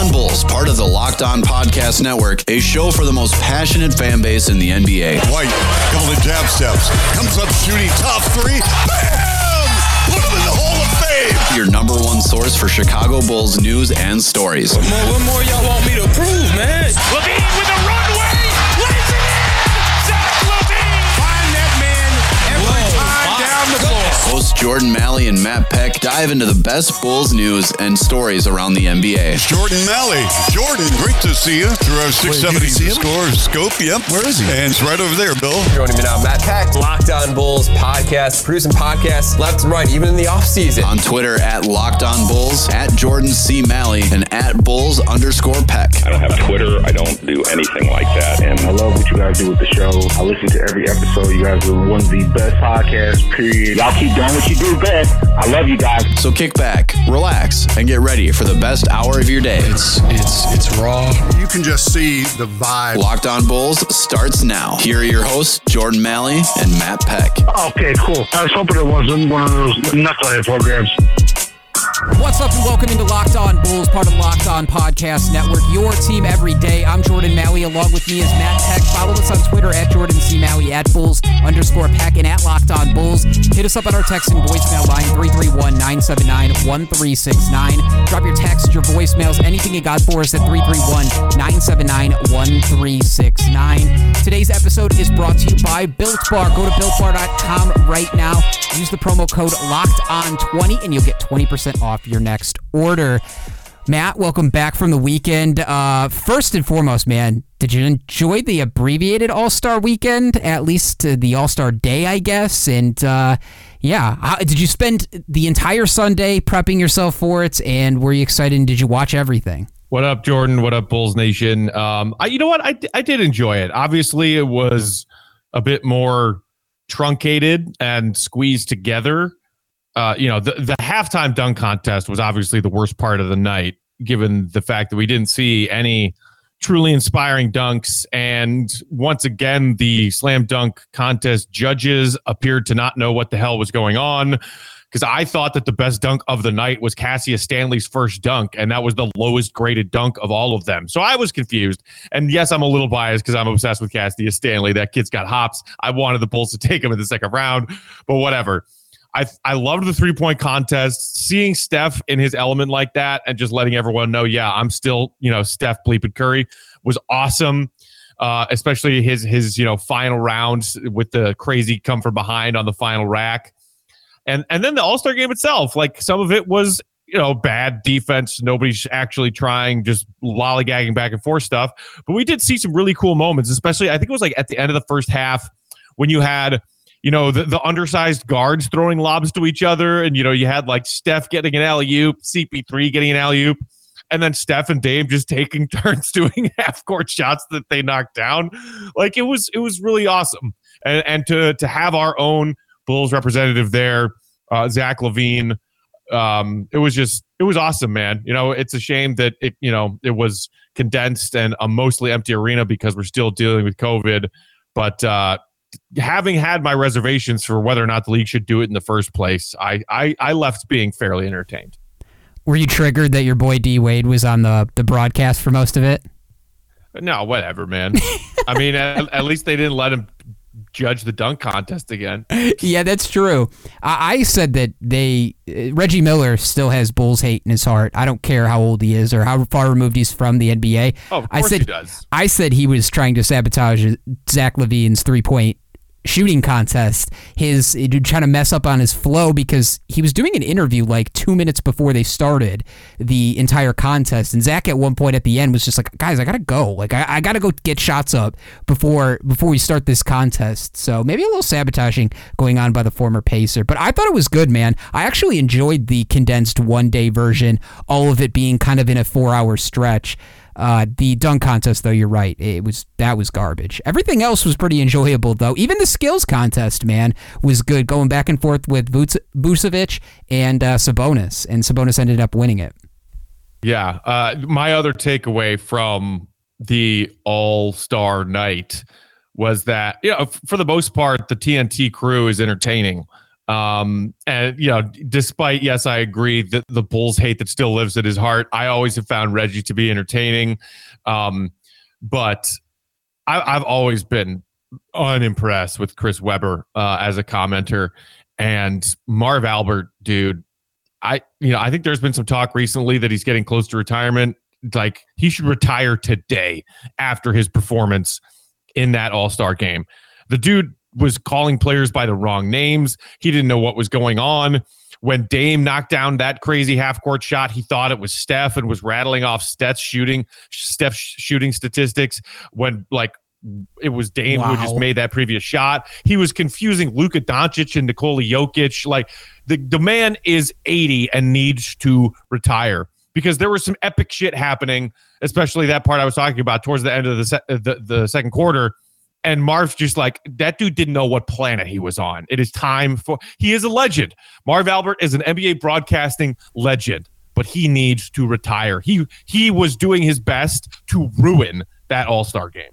On Bulls, part of the Locked On Podcast Network, a show for the most passionate fan base in the NBA. White, couple of jab steps, comes up shooting top three. Bam! Put him in the Hall of Fame. Your number one source for Chicago Bulls news and stories. What more, what more y'all want me to prove, man? LaVine with a runway, Hosts Jordan Maly and Matt Peck dive into the best Bulls news and stories around the NBA. Jordan Maly. Jordan, great to see you through our 670 score scope. Yep. Where is he? And it's right over there, Bill. Joining me now, Matt Peck, Locked On Bulls podcast, producing podcasts left and right, even in the off season. On Twitter at Locked On Bulls, at Jordan C. Maly, and at Bulls underscore Peck. I don't have Twitter. I don't do anything like that. And I love what you guys do with the show. I listen to every episode. You guys are one of the best podcasts, period. Y'all keep doing what you do best. I love you guys. So kick back, relax, and get ready for the best hour of your day. It's it's it's raw. You can just see the vibe. Locked On Bulls starts now. Here are your hosts, Jordan Maly and Matt Peck. Okay, cool. I was hoping it wasn't one of those knucklehead programs. And welcome into Locked On Bulls, part of Locked On Podcast Network, your team every day. I'm Jordan Maly. Along with me is Matt Peck. Follow us on Twitter at Jordan C. Maly, at Bulls underscore Peck, and at Locked On Bulls. Hit us up at our text and voicemail line 331 979 1369. Drop your text, your voicemails, anything you got for us at 331 979 1369. Today's episode is brought to you by Built Bar. Go to builtbar.com right now. Use the promo code Locked On 20 and you'll get 20% off your next order. Matt, welcome back from the weekend. Uh, first and foremost, man, did you enjoy the abbreviated All Star weekend? At least uh, the All Star day, I guess. And uh, yeah, did you spend the entire Sunday prepping yourself for it? And were you excited? And did you watch everything? What up, Jordan? What up, Bulls Nation? Um, I, you know what? I, I did enjoy it. Obviously, it was a bit more truncated and squeezed together. Uh, you know, the, the halftime dunk contest was obviously the worst part of the night, given the fact that we didn't see any truly inspiring dunks. And once again, the slam dunk contest judges appeared to not know what the hell was going on. Because I thought that the best dunk of the night was Cassius Stanley's first dunk, and that was the lowest graded dunk of all of them. So I was confused. And yes, I'm a little biased because I'm obsessed with Cassius Stanley. That kid's got hops. I wanted the Bulls to take him in the second round, but whatever. I I loved the three point contest. Seeing Steph in his element like that and just letting everyone know, yeah, I'm still you know Steph bleeping Curry was awesome. Uh, especially his his you know final rounds with the crazy come from behind on the final rack, and and then the All Star game itself. Like some of it was you know bad defense. Nobody's actually trying, just lollygagging back and forth stuff. But we did see some really cool moments, especially I think it was like at the end of the first half when you had you know, the, the undersized guards throwing lobs to each other. And, you know, you had like Steph getting an alley oop, CP3 getting an alley oop, and then Steph and Dame just taking turns doing half court shots that they knocked down. Like it was, it was really awesome. And, and to, to have our own Bulls representative there, uh, Zach LaVine, um, it was just, it was awesome, man. You know, it's a shame that it, you know, it was condensed and a mostly empty arena because we're still dealing with COVID. But, uh, having had my reservations for whether or not the league should do it in the first place, I I, I left being fairly entertained. Were you triggered that your boy D Wade was on the the broadcast for most of it? No, whatever, man. I mean, at, at, least they didn't let him judge the dunk contest again. Yeah, that's true. I, I said that they uh, Reggie Miller still has Bulls hate in his heart. I don't care how old he is or how far removed he's from the NBA. Oh, of course I said, he does. I said he was trying to sabotage Zach LaVine's three point shooting contest his trying to mess up on his flow because he was doing an interview like two minutes before they started the entire contest. And zach at one point at the end was just like guys i gotta go. Like i, I gotta go get shots up before before we start this contest. So maybe a little sabotaging going on by the former pacer. But i thought it was good man. I actually enjoyed the condensed one day version all of it being kind of in a four hour stretch uh, the dunk contest, though, you're right. It was that was garbage. Everything else was pretty enjoyable, though. Even the skills contest, man, was good. Going back and forth with Vucevic and uh, Sabonis, and Sabonis ended up winning it. Yeah. Uh, my other takeaway from the All Star night was that you know, for the most part, the TNT crew is entertaining. Um, and you know, despite yes, I agree that the Bulls hate that still lives at his heart. I always have found Reggie to be entertaining, um, but I, I've always been unimpressed with Chris Webber uh, as a commenter and Marv Albert, dude. I you know I think there's been some talk recently that he's getting close to retirement. Like he should retire today after his performance in that All Star game. The dude was calling players by the wrong names. He didn't know what was going on. When Dame knocked down that crazy half court shot, he thought it was Steph and was rattling off Steph's shooting, Steph's shooting statistics. When like it was Dame wow. who just made that previous shot, he was confusing Luka Doncic and Nikola Jokic. Like the the man is 80 and needs to retire because there was some epic shit happening, especially that part I was talking about towards the end of the se- the, the second quarter and Marv's just like, that dude didn't know what planet he was on. It is time for, he is a legend. Marv Albert is an NBA broadcasting legend, but he needs to retire. He, he was doing his best to ruin that All Star game.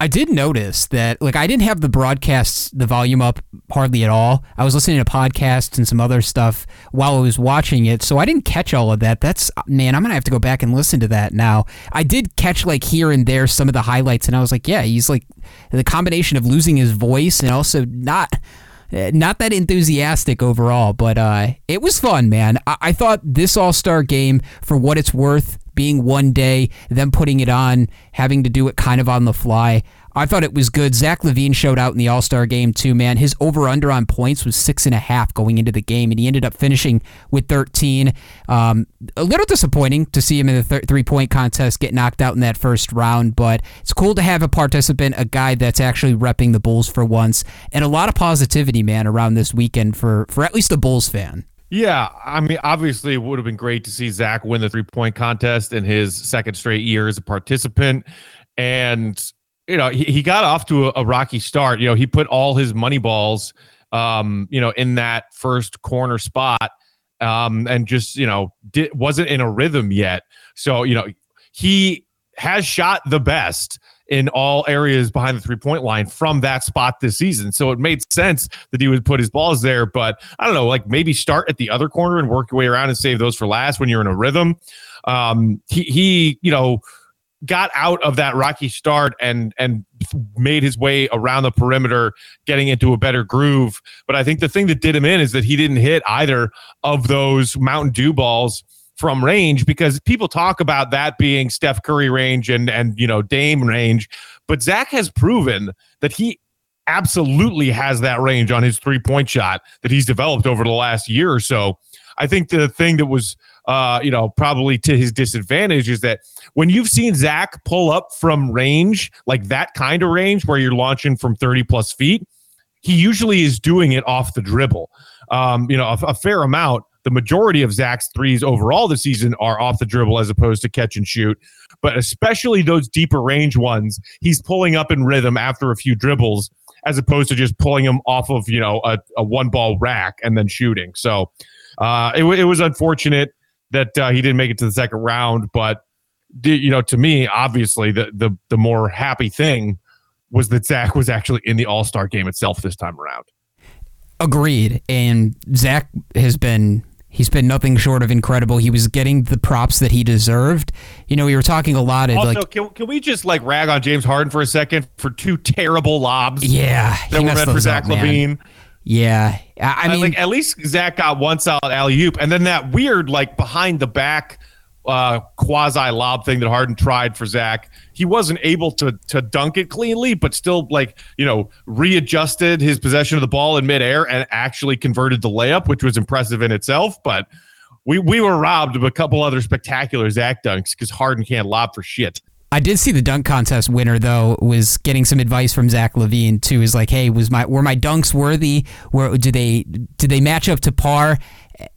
I did notice that, like, I didn't have the broadcasts, the volume up hardly at all. I was listening to podcasts and some other stuff while I was watching it, so I didn't catch all of that. That's, man, I'm going to have to go back and listen to that now. I did catch, like, here and there some of the highlights, and I was like, yeah, he's like the combination of losing his voice and also not not that enthusiastic overall, but uh, it was fun, man. I, I thought this All Star game, for what it's worth, being one day, them putting it on, having to do it kind of on the fly. I thought it was good. Zach LaVine showed out in the All Star game too, man. His over under on points was six and a half going into the game, and he ended up finishing with 13. Um, a little disappointing to see him in the th- three point contest get knocked out in that first round, but it's cool to have a participant, a guy that's actually repping the Bulls for once, and a lot of positivity, man, around this weekend for, for at least a Bulls fan. Yeah, I mean, obviously, it would have been great to see Zach win the three point contest in his second straight year as a participant. And, you know, he, he got off to a, a rocky start. You know, he put all his money balls, um, you know, in that first corner spot um, and just, you know, wasn't in a rhythm yet. So, you know, he has shot the best in all areas behind the three point line from that spot this season. So it made sense that he would put his balls there. But I don't know, like maybe start at the other corner and work your way around and save those for last when you're in a rhythm. Um, he, he, you know, got out of that rocky start and and made his way around the perimeter getting into a better groove but i think the thing that did him in is that he didn't hit either of those mountain dew balls from range because people talk about that being Steph Curry range and and you know Dame range, but Zach has proven that he absolutely has that range on his three point shot that he's developed over the last year or so. I think the thing that was uh, you know, probably to his disadvantage is that when you've seen Zach pull up from range, like that kind of range where you're launching from 30 plus feet, he usually is doing it off the dribble. Um, you know, a, a fair amount the majority of Zach's threes overall this season are off the dribble as opposed to catch and shoot. But especially those deeper range ones, he's pulling up in rhythm after a few dribbles as opposed to just pulling them off of, you know, a, a one ball rack and then shooting. So uh, it, it was unfortunate that uh, he didn't make it to the second round. But, you know, to me, obviously, the, the, the more happy thing was that Zach was actually in the All Star game itself this time around. Agreed. And Zach has been He's been nothing short of incredible. He was getting the props that he deserved. You know, we were talking a lot of also, like. Can, can we just like rag on James Harden for a second for two terrible lobs? Yeah, that were meant for Zach up, LaVine. Yeah, I, I mean, like at least Zach got one solid alley oop, and then that weird like behind the back uh, quasi lob thing that Harden tried for Zach. He wasn't able to to dunk it cleanly, but still like you know readjusted his possession of the ball in midair and actually converted the layup, which was impressive in itself. But we we were robbed of a couple other spectacular Zach dunks because Harden can't lob for shit. I did see the dunk contest winner though was getting some advice from Zach LaVine too. Is like, hey, was my were my dunks worthy? Were do they did they match up to par?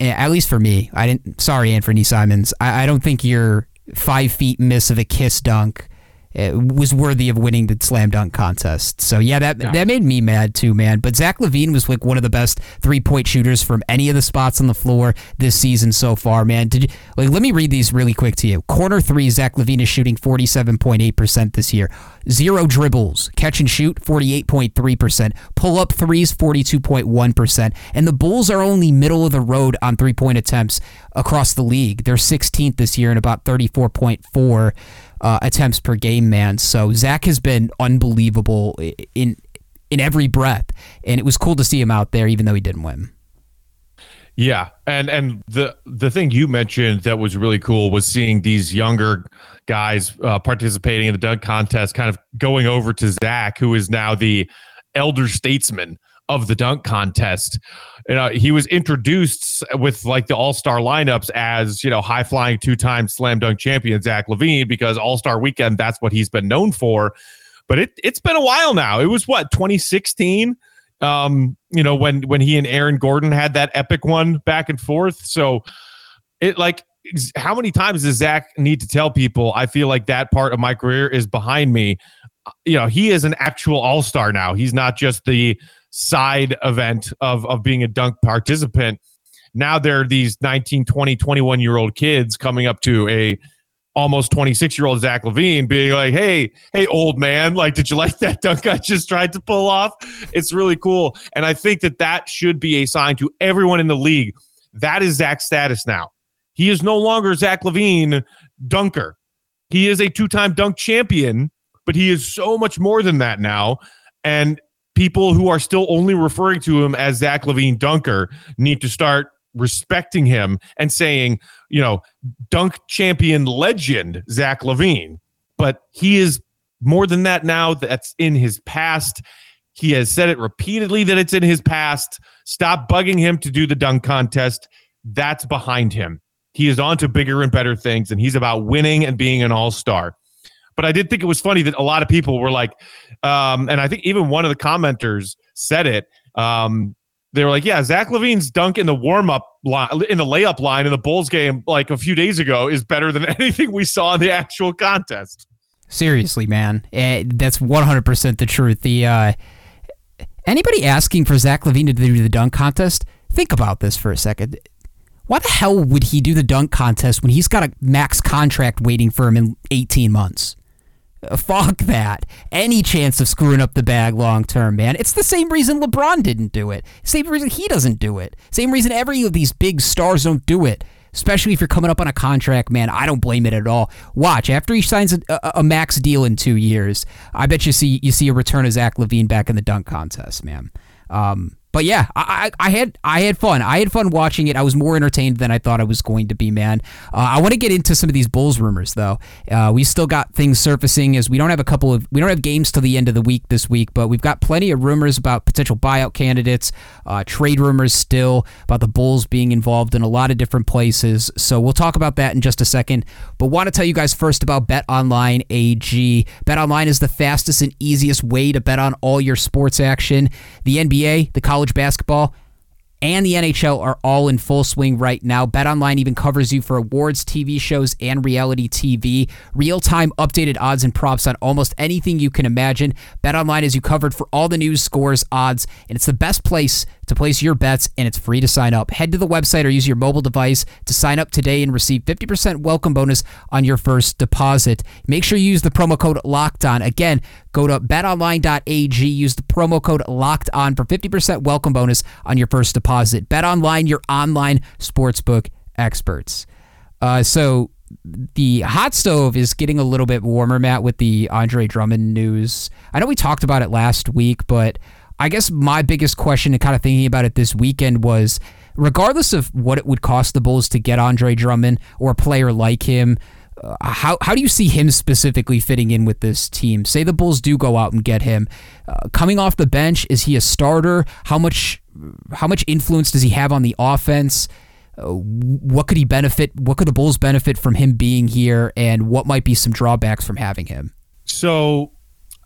At least for me, I didn't. Sorry, Anfernee Simons. I, I don't think your five feet miss of a kiss dunk Uh, was worthy of winning the slam dunk contest. So yeah, that yeah. that made me mad too, man. But Zach LaVine was like one of the best three point shooters from any of the spots on the floor this season so far, man. Did you, like let me read these really quick to you. Corner three, Zach LaVine is shooting forty seven point eight percent this year. Zero dribbles, catch and shoot forty eight point three percent. Pull up threes forty two point one percent. And the Bulls are only middle of the road on three point attempts across the league. They're 16th this year and about 34.4 uh, attempts per game, man. So Zach has been unbelievable in in every breath, and it was cool to see him out there, even though he didn't win. Yeah, and and the the thing you mentioned that was really cool was seeing these younger guys uh, participating in the dunk contest, kind of going over to Zach, who is now the elder statesman of the dunk contest. You know, he was introduced with like the All Star lineups as you know high flying two time slam dunk champion Zach LaVine because All Star Weekend that's what he's been known for. But it it's been a while now. It was what 2016. Um, you know when when he and Aaron Gordon had that epic one back and forth. So it like how many times does Zach need to tell people I feel like that part of my career is behind me? You know, he is an actual all star now. He's not just the side event of of being a dunk participant. Now there are these 19, 20, 21 year old kids coming up to a almost 26 year old Zach LaVine being like, Hey, hey, old man, like, did you like that dunk I just tried to pull off? It's really cool. And I think that that should be a sign to everyone in the league. That is Zach's status now. He is no longer Zach LaVine dunker. He is a two time dunk champion, but he is so much more than that now. And people who are still only referring to him as Zach LaVine Dunker need to start respecting him and saying, you know, dunk champion legend Zach LaVine. But he is more than that now. That's in his past. He has said it repeatedly that it's in his past. Stop bugging him to do the dunk contest. That's behind him. He is on to bigger and better things, and he's about winning and being an all star. But I did think it was funny that a lot of people were like, um, and I think even one of the commenters said it. Um, they were like, "Yeah, Zach LaVine's dunk in the warm up line, in the layup line in the Bulls game, like a few days ago, is better than anything we saw in the actual contest." Seriously, man, uh, that's one hundred percent the truth. The uh, anybody asking for Zach LaVine to do the dunk contest, think about this for a second. Why the hell would he do the dunk contest when he's got a max contract waiting for him in eighteen months? Fuck that. Any chance of screwing up the bag long term, man. It's the same reason LeBron didn't do it. Same reason he doesn't do it. Same reason every of these big stars don't do it. Especially if you're coming up on a contract, man. I don't blame it at all. Watch after he signs a, a, a max deal in two years. I bet you see you see a return of Zach LaVine back in the dunk contest, man. Um, but yeah, I, I, I, had I had fun. I had fun watching it. I was more entertained than I thought I was going to be, man. Uh, I want to get into some of these Bulls rumors though. Uh, we still got things surfacing as we don't have a couple of we don't have games till the end of the week this week, but we've got plenty of rumors about potential buyout candidates, uh, trade rumors still about the Bulls being involved in a lot of different places. So we'll talk about that in just a second. But want to tell you guys first about Bet Online AG. Bet Online is the fastest and easiest way to bet on all your sports action. The NBA, the college college basketball and the NHL are all in full swing right now. BetOnline even covers you for awards, TV shows, and reality TV. Real time updated odds and props on almost anything you can imagine. BetOnline is you covered for all the news, scores, odds, and it's the best place to place your bets, and it's free to sign up. Head to the website or use your mobile device to sign up today and receive 50% welcome bonus on your first deposit. Make sure you use the promo code Locked On. Again, go to betonline.ag, use the promo code Locked On for 50% welcome bonus on your first deposit. Bet Online, your online sportsbook experts. Uh, so the hot stove is getting a little bit warmer, Matt, with the Andre Drummond news. I know we talked about it last week, but I guess my biggest question and kind of thinking about it this weekend was regardless of what it would cost the Bulls to get Andre Drummond or a player like him, uh, how, how do you see him specifically fitting in with this team? Say the Bulls do go out and get him. Uh, coming off the bench, is he a starter? How much how much influence does he have on the offense? Uh, what could he benefit? What could the Bulls benefit from him being here? And what might be some drawbacks from having him? So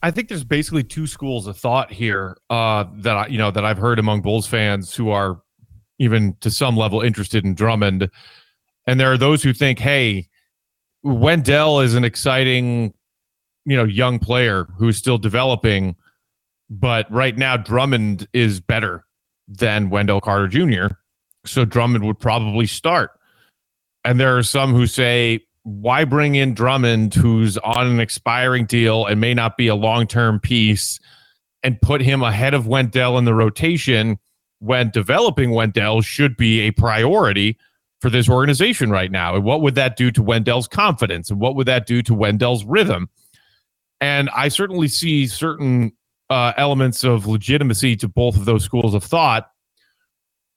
I think there's basically two schools of thought here uh, that I, you know that I've heard among Bulls fans who are even to some level interested in Drummond, and there are those who think, hey, Wendell is an exciting you know, young player who's still developing. But right now, Drummond is better than Wendell Carter Jr. So Drummond would probably start. And there are some who say, why bring in Drummond, who's on an expiring deal and may not be a long term piece, and put him ahead of Wendell in the rotation when developing Wendell should be a priority for this organization right now? And what would that do to Wendell's confidence? And what would that do to Wendell's rhythm? And I certainly see certain uh, elements of legitimacy to both of those schools of thought.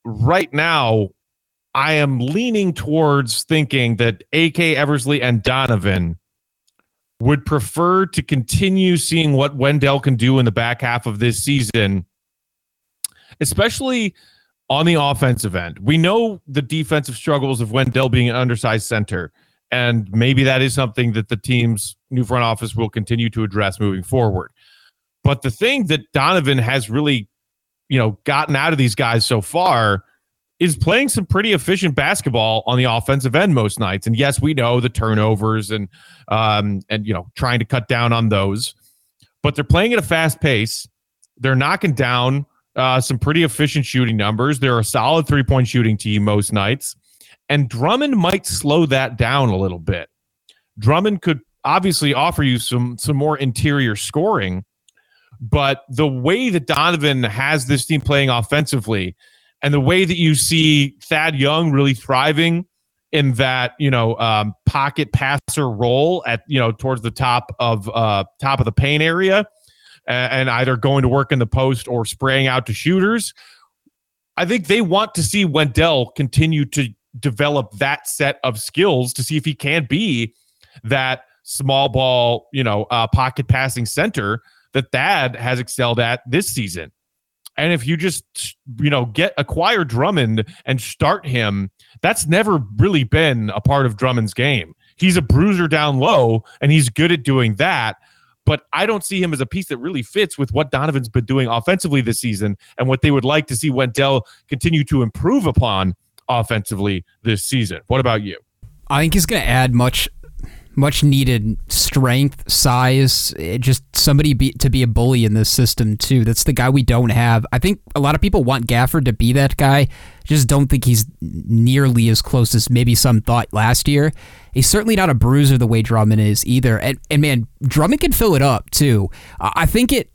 Right now, I am leaning towards thinking that AK Eversley and Donovan would prefer to continue seeing what Wendell can do in the back half of this season, especially on the offensive end. We know the defensive struggles of Wendell being an undersized center, and maybe that is something that the team's new front office will continue to address moving forward. But the thing that Donovan has really, you know, gotten out of these guys so far is playing some pretty efficient basketball on the offensive end most nights. And yes, we know the turnovers and um and you know trying to cut down on those, but they're playing at a fast pace. They're knocking down uh, some pretty efficient shooting numbers. They're a solid three point shooting team most nights, and Drummond might slow that down a little bit. Drummond could obviously offer you some some more interior scoring, but the way that Donovan has this team playing offensively and the way that you see Thad Young really thriving in that you know um, pocket passer role at you know towards the top of uh, top of the paint area, and, and either going to work in the post or spraying out to shooters. I think they want to see Wendell continue to develop that set of skills to see if he can be that small ball, you know, uh, pocket passing center that Thad has excelled at this season. And if you just, you know, get acquire Drummond and start him, that's never really been a part of Drummond's game. He's a bruiser down low and he's good at doing that. But I don't see him as a piece that really fits with what Donovan's been doing offensively this season and what they would like to see Wendell continue to improve upon offensively this season. What about you? I think he's going to add much much needed strength, size, eh, just somebody be, to be a bully in this system too. That's the guy we don't have. I think a lot of people want Gafford to be that guy. Just don't think he's nearly as close as maybe some thought last year. He's certainly not a bruiser the way Drummond is either. And, and man, Drummond can fill it up too. I think it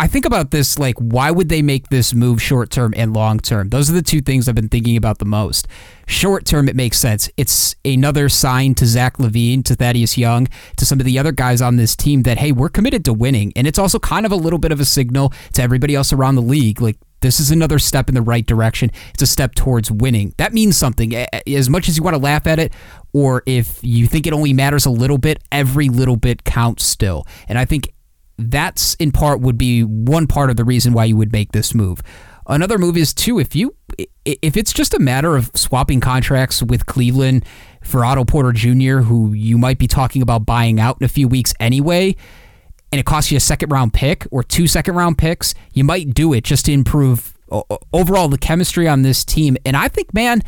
I think about this like, why would they make this move short term and long term? Those are the two things I've been thinking about the most. Short term, it makes sense. It's another sign to Zach LaVine, to Thaddeus Young, to some of the other guys on this team that, hey, we're committed to winning. And it's also kind of a little bit of a signal to everybody else around the league. Like, this is another step in the right direction. It's a step towards winning. That means something. As much as you want to laugh at it, or if you think it only matters a little bit, every little bit counts still. And I think that's in part would be one part of the reason why you would make this move. Another move is too if you if it's just a matter of swapping contracts with Cleveland for Otto Porter Jr., who you might be talking about buying out in a few weeks anyway, and it costs you a second round pick or two second round picks, you might do it just to improve overall the chemistry on this team. And I think, man,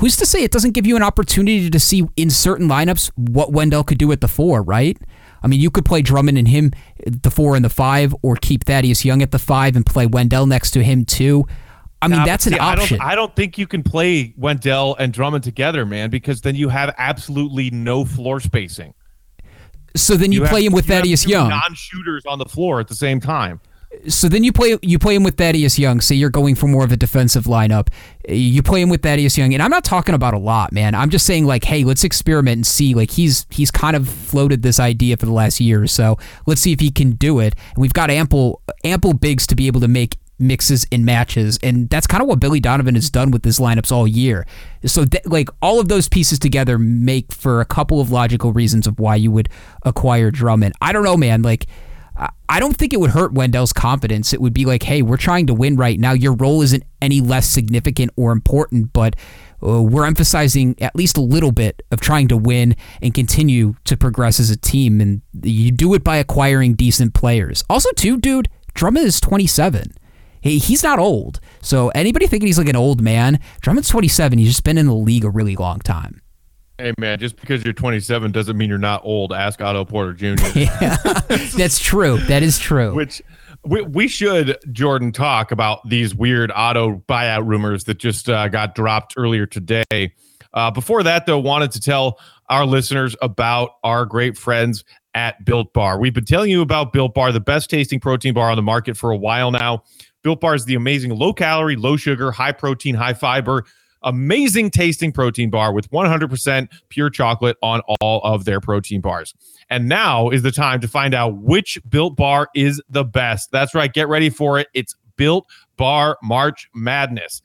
who's to say it doesn't give you an opportunity to see in certain lineups what Wendell could do at the four, right? I mean, you could play Drummond and him the four and the five, or keep Thaddeus Young at the five and play Wendell next to him too. I mean, that's see, an option. I don't, I don't think you can play Wendell and Drummond together, man, because then you have absolutely no floor spacing. So then you, you play have, him with Thaddeus Young, non-shooters on the floor at the same time. So then you play you play him with Thaddeus Young. Say you're going for more of a defensive lineup. You play him with Thaddeus Young, and I'm not talking about a lot, man. I'm just saying like, hey, let's experiment and see. Like he's he's kind of floated this idea for the last year or so. Let's see if he can do it. And we've got ample ample bigs to be able to make mixes and matches, and that's kind of what Billy Donovan has done with his lineups all year. So th- like all of those pieces together make for a couple of logical reasons of why you would acquire Drummond. I don't know, man. Like I don't think it would hurt Wendell's confidence. It would be like, hey, we're trying to win right now. Your role isn't any less significant or important, but uh, we're emphasizing at least a little bit of trying to win and continue to progress as a team. And you do it by acquiring decent players. Also, too, dude, Drummond is 27. He, he's not old. So anybody thinking he's like an old man, Drummond's 27. He's just been in the league a really long time. Hey man, just because you're 27 doesn't mean you're not old. Ask Otto Porter Jr. yeah, that's true. That is true. Which we, we should Jordan talk about these weird Otto buyout rumors that just uh, got dropped earlier today. Uh, before that, though, wanted to tell our listeners about our great friends at Built Bar. We've been telling you about Built Bar, the best tasting protein bar on the market for a while now. Built Bar is the amazing low calorie, low sugar, high protein, high fiber amazing tasting protein bar with 100% pure chocolate on all of their protein bars. And now is the time to find out which Built Bar is the best. That's right, get ready for it. It's Built Bar March Madness.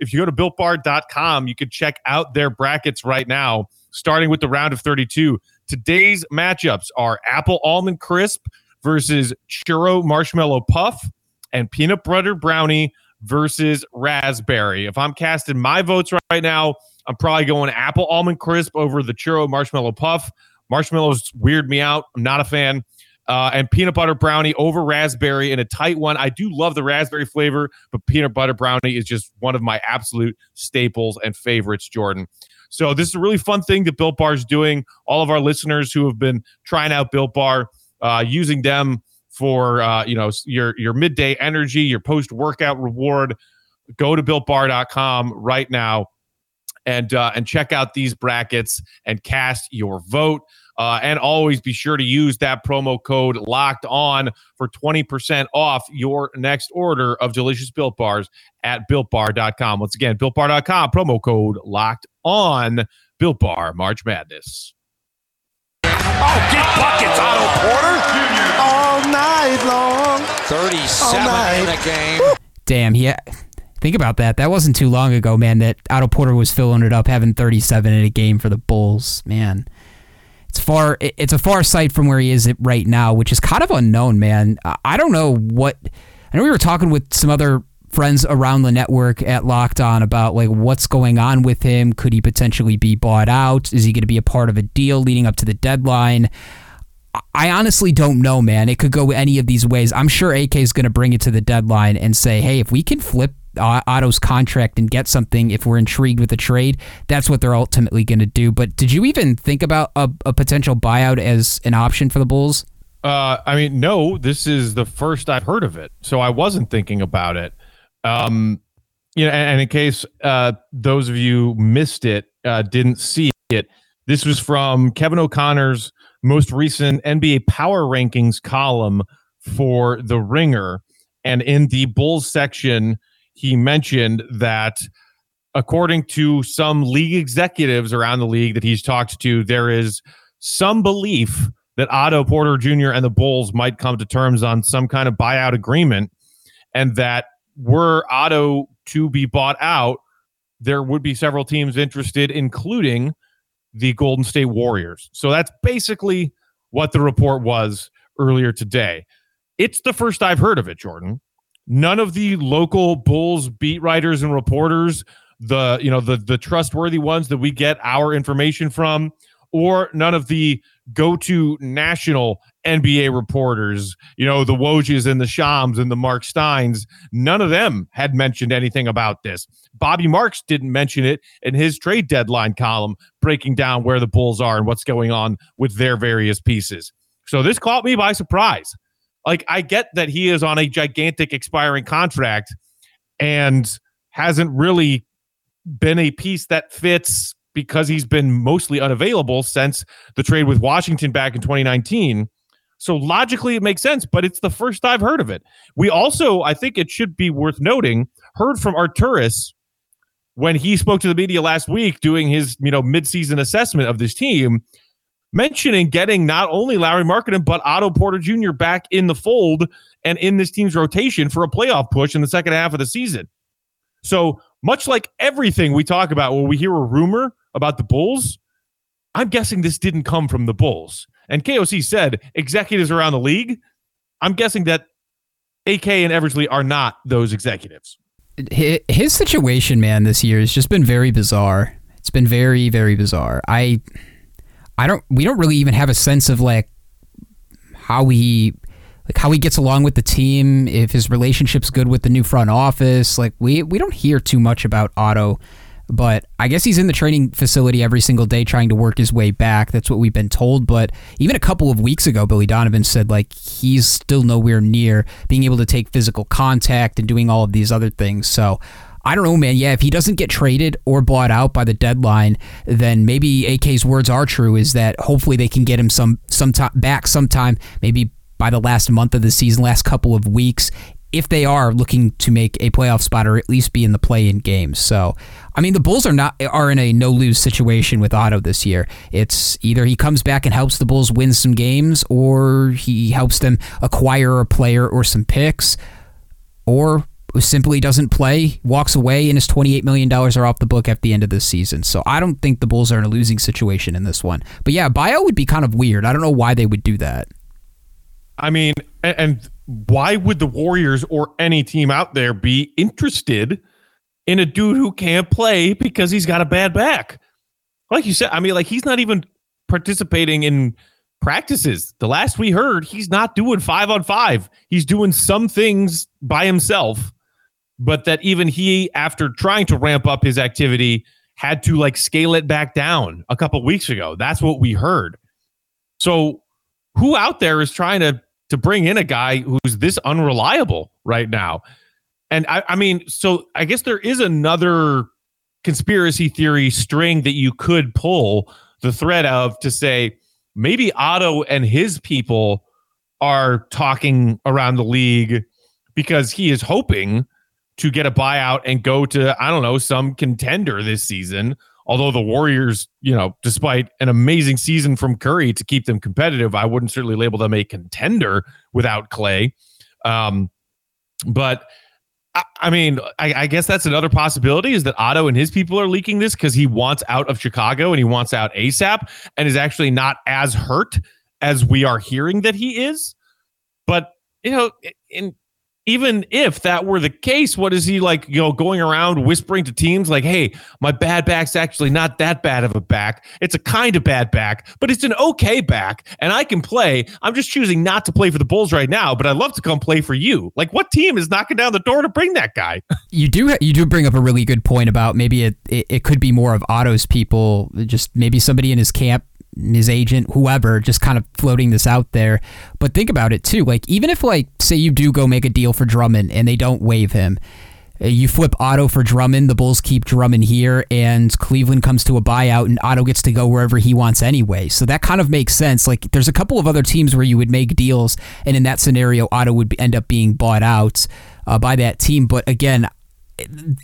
If you go to builtbar.com, you can check out their brackets right now, starting with the round of 32. Today's matchups are Apple Almond Crisp versus Churro Marshmallow Puff and Peanut Butter Brownie versus raspberry. If I'm casting my votes right now, I'm probably going apple almond crisp over the churro marshmallow puff. Marshmallows weird me out. I'm not a fan. Uh, and peanut butter brownie over raspberry in a tight one. I do love the raspberry flavor, but peanut butter brownie is just one of my absolute staples and favorites, Jordan. So this is a really fun thing that Built Bar is doing. All of our listeners who have been trying out Built Bar, uh, using them for uh, you know your your midday energy, your post workout reward. Go to builtbar.com right now and uh, and check out these brackets and cast your vote. Uh, and always be sure to use that promo code locked on for 20% off your next order of delicious built bars at builtbar.com. Once again, builtbar.com, promo code locked on built bar March Madness. Oh, get buckets, Otto Porter all night long. 37 night. in a game. Damn, yeah. Think about that. That wasn't too long ago, man, that Otto Porter was filling it up, having 37 in a game for the Bulls. Man, it's far. It's a far sight from where he is right now, which is kind of unknown, man. I don't know what. I know we were talking with some other friends around the network at Locked On about like what's going on with him. Could he potentially be bought out? Is he going to be a part of a deal leading up to the deadline? I honestly don't know, man. It could go any of these ways. I'm sure AK is going to bring it to the deadline and say, hey, if we can flip Otto's contract and get something, if we're intrigued with the trade, that's what they're ultimately going to do. But did you even think about a, a, potential buyout as an option for the Bulls? Uh, I mean, no, this is the first I've heard of it. So I wasn't thinking about it. Um, you know, and, in case uh, those of you missed it, uh, didn't see it, this was from Kevin O'Connor's most recent NBA power rankings column for The Ringer. And in the Bulls section, he mentioned that according to some league executives around the league that he's talked to, there is some belief that Otto Porter Jr. and the Bulls might come to terms on some kind of buyout agreement, and that were Otto to be bought out, there would be several teams interested, including the Golden State Warriors. So that's basically what the report was earlier today. It's the first I've heard of it, Jordan. None of the local Bulls beat writers and reporters, the you know the the trustworthy ones that we get our information from, or none of the go-to national NBA reporters, you know, the Wojs and the Shams and the Mark Steins, none of them had mentioned anything about this. Bobby Marks didn't mention it in his trade deadline column, breaking down where the Bulls are and what's going on with their various pieces. So this caught me by surprise. Like, I get that he is on a gigantic expiring contract and hasn't really been a piece that fits because he's been mostly unavailable since the trade with Washington back in 2019. So logically, it makes sense, but it's the first I've heard of it. We also, I think it should be worth noting, heard from Arturas when he spoke to the media last week doing his, you know, midseason assessment of this team, mentioning getting not only Lauri Markkanen, but Otto Porter Jr. back in the fold and in this team's rotation for a playoff push in the second half of the season. So much like everything we talk about when we hear a rumor about the Bulls, I'm guessing this didn't come from the Bulls. And KOC said executives around the league. I'm guessing that AK and Eversley are not those executives. His situation, man, this year has just been very bizarre. It's been very, very bizarre. I, I don't. We don't really even have a sense of like how he, like how he gets along with the team. If his relationship's good with the new front office, like we we don't hear too much about Otto but I guess he's in the training facility every single day trying to work his way back. That's what we've been told. But even a couple of weeks ago, Billy Donovan said like he's still nowhere near being able to take physical contact and doing all of these other things. So I don't know, man. Yeah, if he doesn't get traded or bought out by the deadline, then maybe AK's words are true. Is that hopefully they can get him some some time back sometime, maybe by the last month of the season, last couple of weeks, if they are looking to make a playoff spot or at least be in the play-in games. So, I mean, the Bulls are not are in a no-lose situation with Otto this year. It's either he comes back and helps the Bulls win some games, or he helps them acquire a player or some picks, or simply doesn't play, walks away, and his $28 million are off the book at the end of this season. So I don't think the Bulls are in a losing situation in this one. But yeah, bio would be kind of weird. I don't know why they would do that. I mean, and why would the Warriors or any team out there be interested in a dude who can't play because he's got a bad back? Like you said, I mean, like he's not even participating in practices. The last we heard, he's not doing five on five. He's doing some things by himself, but that even he, after trying to ramp up his activity, had to like scale it back down a couple weeks ago. That's what we heard. So, who out there is trying to to bring in a guy who's this unreliable right now. And I, I mean, so I guess there is another conspiracy theory string that you could pull the thread of to say maybe Otto and his people are talking around the league because he is hoping to get a buyout and go to, I don't know, some contender this season although the Warriors, you know, despite an amazing season from Curry to keep them competitive, I wouldn't certainly label them a contender without Clay. Um, but I, mean, I, I, guess that's another possibility is that Otto and his people are leaking this because he wants out of Chicago and he wants out ASAP and is actually not as hurt as we are hearing that he is. But you know, in even if that were the case, what is he like, you know, going around whispering to teams like, hey, my bad back's actually not that bad of a back. It's a kind of bad back, but it's an okay back, and I can play. I'm just choosing not to play for the Bulls right now, but I'd love to come play for you. Like, what team is knocking down the door to bring that guy? You do you do bring up a really good point about maybe it, it, it could be more of Otto's people, just maybe somebody in his camp his agent, whoever, just kind of floating this out there. But think about it too. Like, even if, like, say you do go make a deal for Drummond and they don't waive him, uh, you flip Otto for Drummond, the Bulls keep Drummond here, and Cleveland comes to a buyout, and Otto gets to go wherever he wants anyway. So that kind of makes sense. Like, there's a couple of other teams where you would make deals, and in that scenario, Otto would end up being bought out uh, by that team. But again,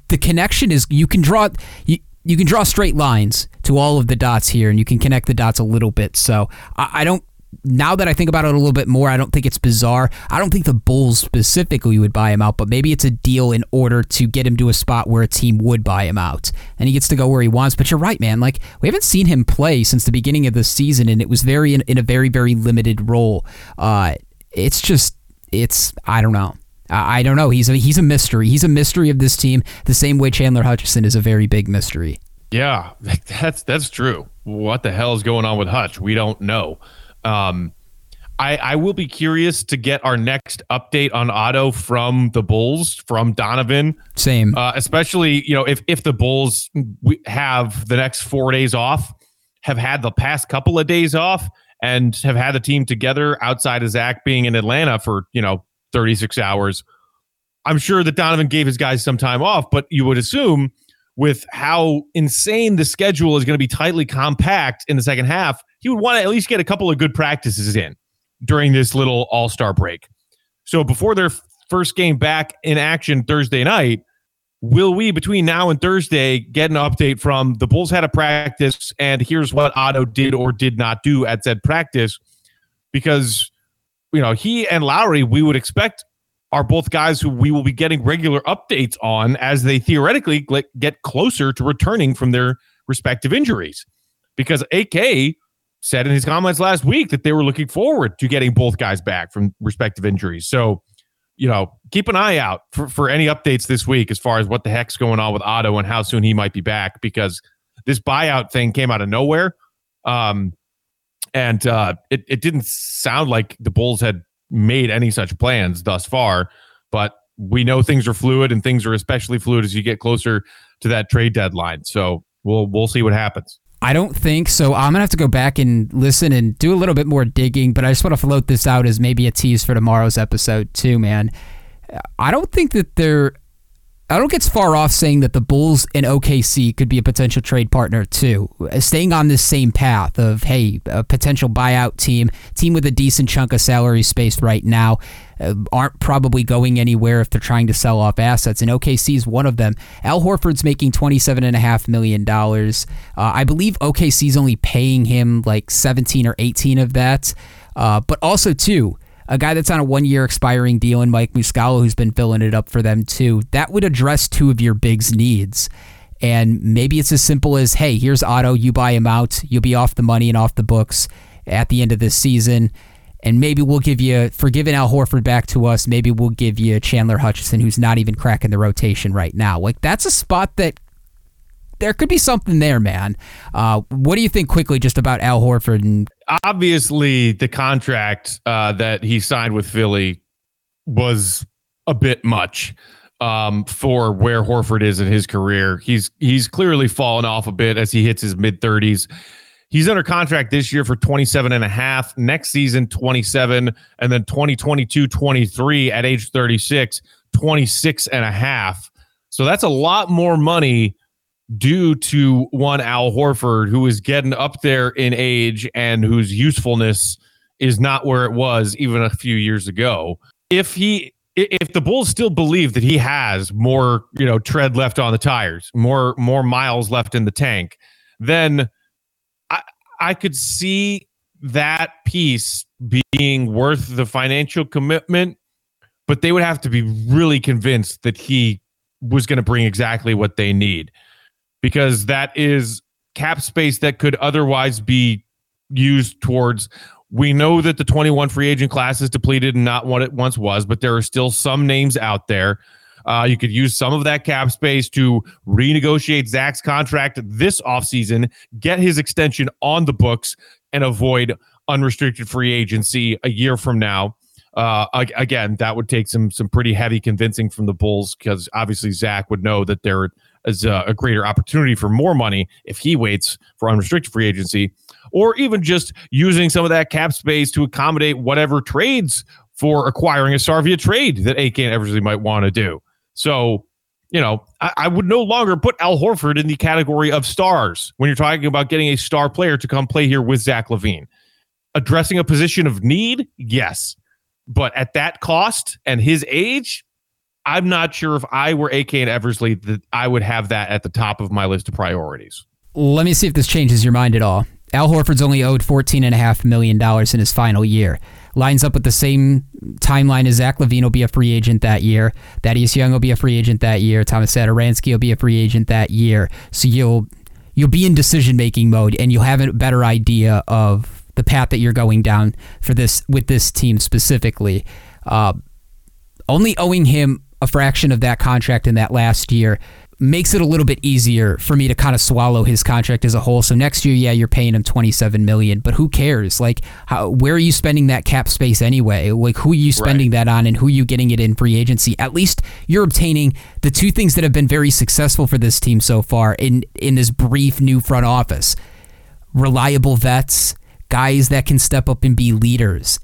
the connection is you can draw. You, you can draw straight lines to all of the dots here, and you can connect the dots a little bit. So I, I don't. Now that I think about it a little bit more, I don't think it's bizarre. I don't think the Bulls specifically would buy him out, but maybe it's a deal in order to get him to a spot where a team would buy him out, and he gets to go where he wants. But you're right, man. Like we haven't seen him play since the beginning of the season, and it was very in, in a very very limited role. Uh, it's just it's I don't know. I don't know. He's a he's a mystery. He's a mystery of this team, the same way Chandler Hutchison is a very big mystery. Yeah, that's that's true. What the hell is going on with Hutch? We don't know. Um, I I will be curious to get our next update on Otto from the Bulls from Donovan. Same, uh, especially you know if if the Bulls have the next four days off, have had the past couple of days off, and have had the team together outside of Zach being in Atlanta for you know 36 hours. I'm sure that Donovan gave his guys some time off, but you would assume with how insane the schedule is going to be tightly compact in the second half, he would want to at least get a couple of good practices in during this little all star break. So before their first game back in action Thursday night, will we between now and Thursday get an update from the Bulls had a practice and here's what Otto did or did not do at said practice? Because you know, he and Lauri, we would expect are both guys who we will be getting regular updates on as they theoretically get closer to returning from their respective injuries. Because AK said in his comments last week that they were looking forward to getting both guys back from respective injuries. So, you know, keep an eye out for, for any updates this week as far as what the heck's going on with Otto and how soon he might be back because this buyout thing came out of nowhere. Um, and uh, it it didn't sound like the Bulls had made any such plans thus far. But we know things are fluid and things are especially fluid as you get closer to that trade deadline. So we'll we'll see what happens. I don't think so. I'm gonna have to go back and listen and do a little bit more digging, but I just want to float this out as maybe a tease for tomorrow's episode too, man. I don't think that they're I don't get far off saying that the Bulls and OKC could be a potential trade partner too. Staying on this same path of hey, a potential buyout team, team with a decent chunk of salary space right now, uh, aren't probably going anywhere if they're trying to sell off assets. And OKC is one of them. Al Horford's making twenty seven and a half million dollars. Uh, I believe OKC's only paying him like seventeen or eighteen of that. Uh, but also too a guy that's on a one year expiring deal and Mike Muscala who's been filling it up for them too. That would address two of your bigs needs. And maybe it's as simple as, hey, here's Otto, you buy him out, you'll be off the money and off the books at the end of this season. And maybe we'll give you, for giving Al Horford back to us, maybe we'll give you Chandler Hutchison, who's not even cracking the rotation right now. Like, that's a spot that there could be something there, man. Uh, what do you think quickly just about Al Horford? And obviously, the contract uh, that he signed with Philly was a bit much um, for where Horford is in his career. He's he's clearly fallen off a bit as he hits his mid 30s. He's under contract this year for 27 and a half, next season 27 and then 2022 23 at age 36, 26 and a half. So that's a lot more money due to one Al Horford, who is getting up there in age and whose usefulness is not where it was even a few years ago. If he if the Bulls still believe that he has more, you know, tread left on the tires, more more miles left in the tank, then I I could see that piece being worth the financial commitment, but they would have to be really convinced that he was going to bring exactly what they need because that is cap space that could otherwise be used towards we know that the 21 free agent class is depleted and not what it once was, but there are still some names out there. Uh, you could use some of that cap space to renegotiate Zach's contract this offseason, get his extension on the books, and avoid unrestricted free agency a year from now. Uh, again, that would take some some pretty heavy convincing from the Bulls because obviously Zach would know that there is a, uh, a greater opportunity for more money if he waits for unrestricted free agency, or even just using some of that cap space to accommodate whatever trades for acquiring a star via trade that AK and Eversley might want to do. So, you know, I, I, would no longer put Al Horford in the category of stars when you're talking about getting a star player to come play here with Zach LaVine. Addressing a position of need, yes. But at that cost and his age, I'm not sure if I were AK and Eversley that I would have that at the top of my list of priorities. Let me see if this changes your mind at all. Al Horford's only owed $14.5 million in his final year. Lines up with the same timeline as Zach LaVine will be a free agent that year. Thaddeus Young will be a free agent that year. Thomas Satoransky will be a free agent that year. So you'll you'll be in decision making mode and you'll have a better idea of the path that you're going down for this with this team specifically. Uh, only owing him a fraction of that contract in that last year makes it a little bit easier for me to kind of swallow his contract as a whole. So next year, yeah, you're paying him 27 million, but who cares? Like, how, where are you spending that cap space anyway? Like, who are you spending right. that on, and who are you getting it in free agency? At least you're obtaining the two things that have been very successful for this team so far in in this brief new front office: reliable vets, guys that can step up and be leaders,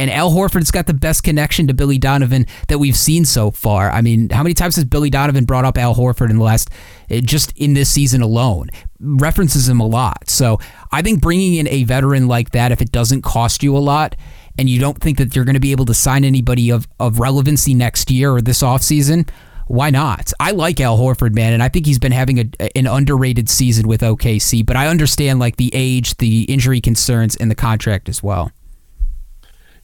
and Al Horford's got the best connection to Billy Donovan that we've seen so far. I mean, how many times has Billy Donovan brought up Al Horford in the last, eh, just in this season alone? References him a lot. So I think bringing in a veteran like that, if it doesn't cost you a lot, and you don't think that you're going to be able to sign anybody of, of relevancy next year or this offseason, why not? I like Al Horford, man, and I think he's been having a, an underrated season with OKC, but I understand like the age, the injury concerns, and the contract as well.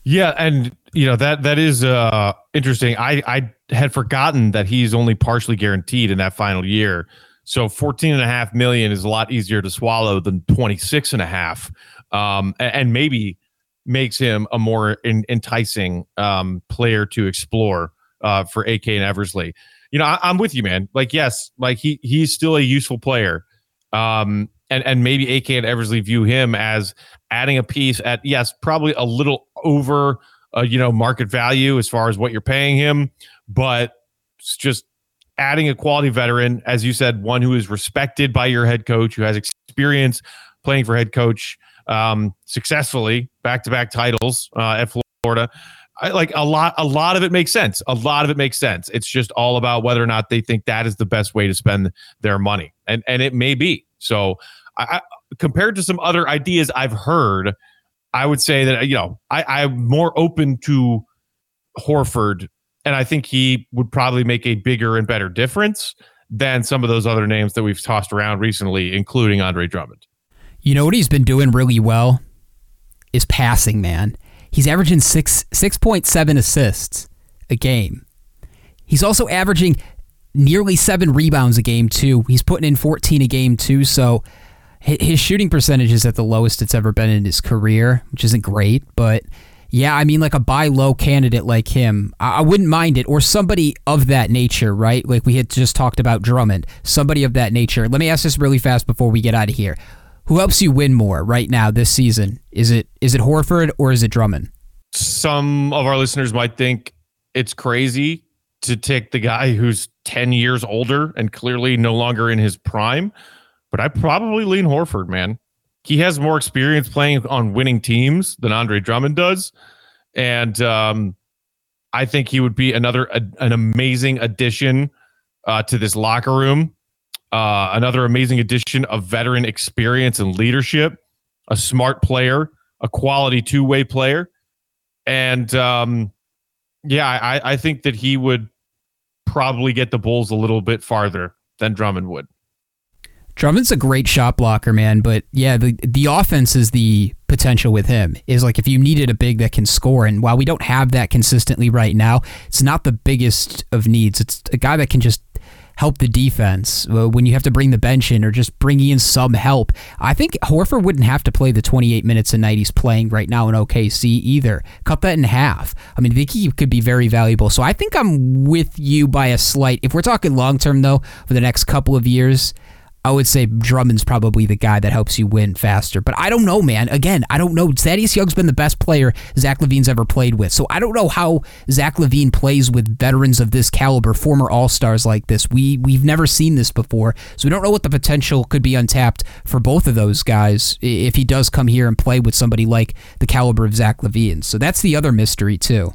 Yeah, and you know that that is uh interesting. I I had forgotten that he's only partially guaranteed in that final year. So 14 and a half million is a lot easier to swallow than 26 and a half. Um and, maybe makes him a more in, enticing um player to explore uh for AK and Eversley. You know, I, I'm with you, man. Like yes, like he he's still a useful player. Um and and maybe AK and Eversley view him as adding a piece at yes, probably a little over uh, you know, market value as far as what you're paying him, but it's just adding a quality veteran, as you said, one who is respected by your head coach, who has experience playing for head coach um, successfully, back to back titles uh, at Florida. I, like a lot, a lot of it makes sense. A lot of it makes sense. It's just all about whether or not they think that is the best way to spend their money, and and it may be. So, I, I, compared to some other ideas I've heard, I would say that you know I, I'm more open to Horford, and I think he would probably make a bigger and better difference than some of those other names that we've tossed around recently, including Andre Drummond. You know what he's been doing really well is passing, man. He's averaging six six point seven assists a game. He's also averaging nearly seven rebounds a game too. He's putting in fourteen a game too. So his shooting percentage is at the lowest it's ever been in his career, which isn't great. But yeah, I mean, like a buy low candidate like him, I, wouldn't mind it, or somebody of that nature, right? Like we had just talked about Drummond, somebody of that nature. Let me ask this really fast before we get out of here. Who helps you win more right now this season? Is it is it Horford or is it Drummond? Some of our listeners might think it's crazy to take the guy who's 10 years older and clearly no longer in his prime, but I probably lean Horford, man. He has more experience playing on winning teams than Andre Drummond does. And um, I think he would be another a, an amazing addition uh, to this locker room uh, another amazing addition of veteran experience and leadership, a smart player, a quality two way player. And um, yeah, I, I think that he would probably get the Bulls a little bit farther than Drummond would. Drummond's a great shot blocker, man. But yeah, the the offense is the potential with him. Is like if you needed a big that can score, and while we don't have that consistently right now, it's not the biggest of needs. It's a guy that can just help the defense uh, when you have to bring the bench in or just bring in some help. I think Horford wouldn't have to play the 28 minutes a night he's playing right now in OKC either. Cut that in half. I mean, I think he could be very valuable. So I think I'm with you by a slight. If we're talking long term, though, for the next couple of years, I would say Drummond's probably the guy that helps you win faster. But I don't know, man. Again, I don't know. Thaddeus Young's been the best player Zach LaVine's ever played with. So I don't know how Zach LaVine plays with veterans of this caliber, former All Stars like this. We we've never seen this before, so we don't know what the potential could be untapped for both of those guys if he does come here and play with somebody like the caliber of Zach LaVine. So that's the other mystery too.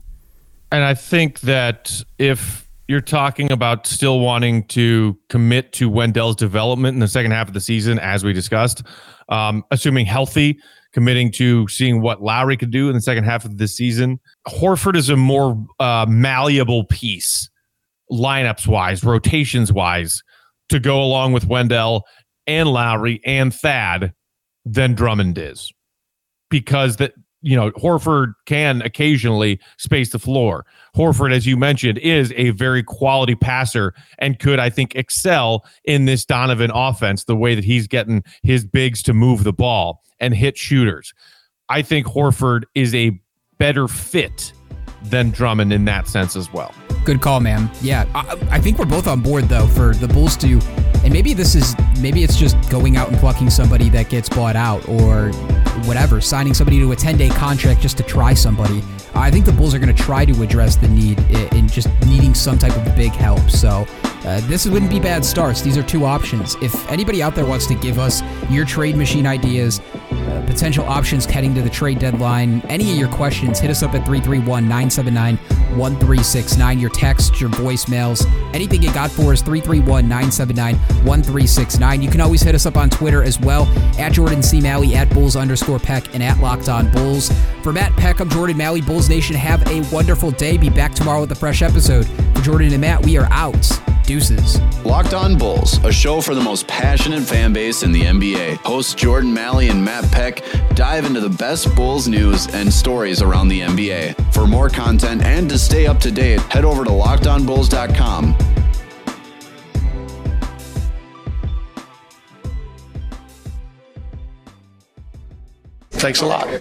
And I think that if you're talking about still wanting to commit to Wendell's development in the second half of the season, as we discussed, um, assuming healthy, committing to seeing what Lauri could do in the second half of the season. Horford is a more uh, malleable piece, lineups wise, rotations wise, to go along with Wendell and Lauri and Thad than Drummond is, because that you know, Horford can occasionally space the floor. Horford, as you mentioned, is a very quality passer and could, I think, excel in this Donovan offense the way that he's getting his bigs to move the ball and hit shooters. I think Horford is a better fit than Drummond in that sense as well. Good call, man. Yeah, I, I, think we're both on board though for the Bulls to, and maybe this is maybe it's just going out and plucking somebody that gets bought out or whatever, signing somebody to a 10 day contract just to try somebody. I think the Bulls are going to try to address the need in just needing some type of big help. So uh, this wouldn't be bad starts. These are two options. If anybody out there wants to give us your trade machine ideas, uh, potential options heading to the trade deadline, any of your questions, hit us up at 331 979 1369. Your texts, your voicemails, anything you got for us, 331 979 1369. You can always hit us up on Twitter as well, at Jordan C. Maly, at Bulls underscore Peck, and at Locked On Bulls. For Matt Peck, I'm Jordan Maly. Bulls Nation, have a wonderful day. Be back tomorrow with a fresh episode. For Jordan and Matt, we are out. Deuces. Locked On Bulls, a show for the most passionate fan base in the NBA. Hosts Jordan Maly and Matt Peck dive into the best Bulls news and stories around the NBA. For more content and to stay up to date, head over to lockedonbulls.com. Thanks a lot.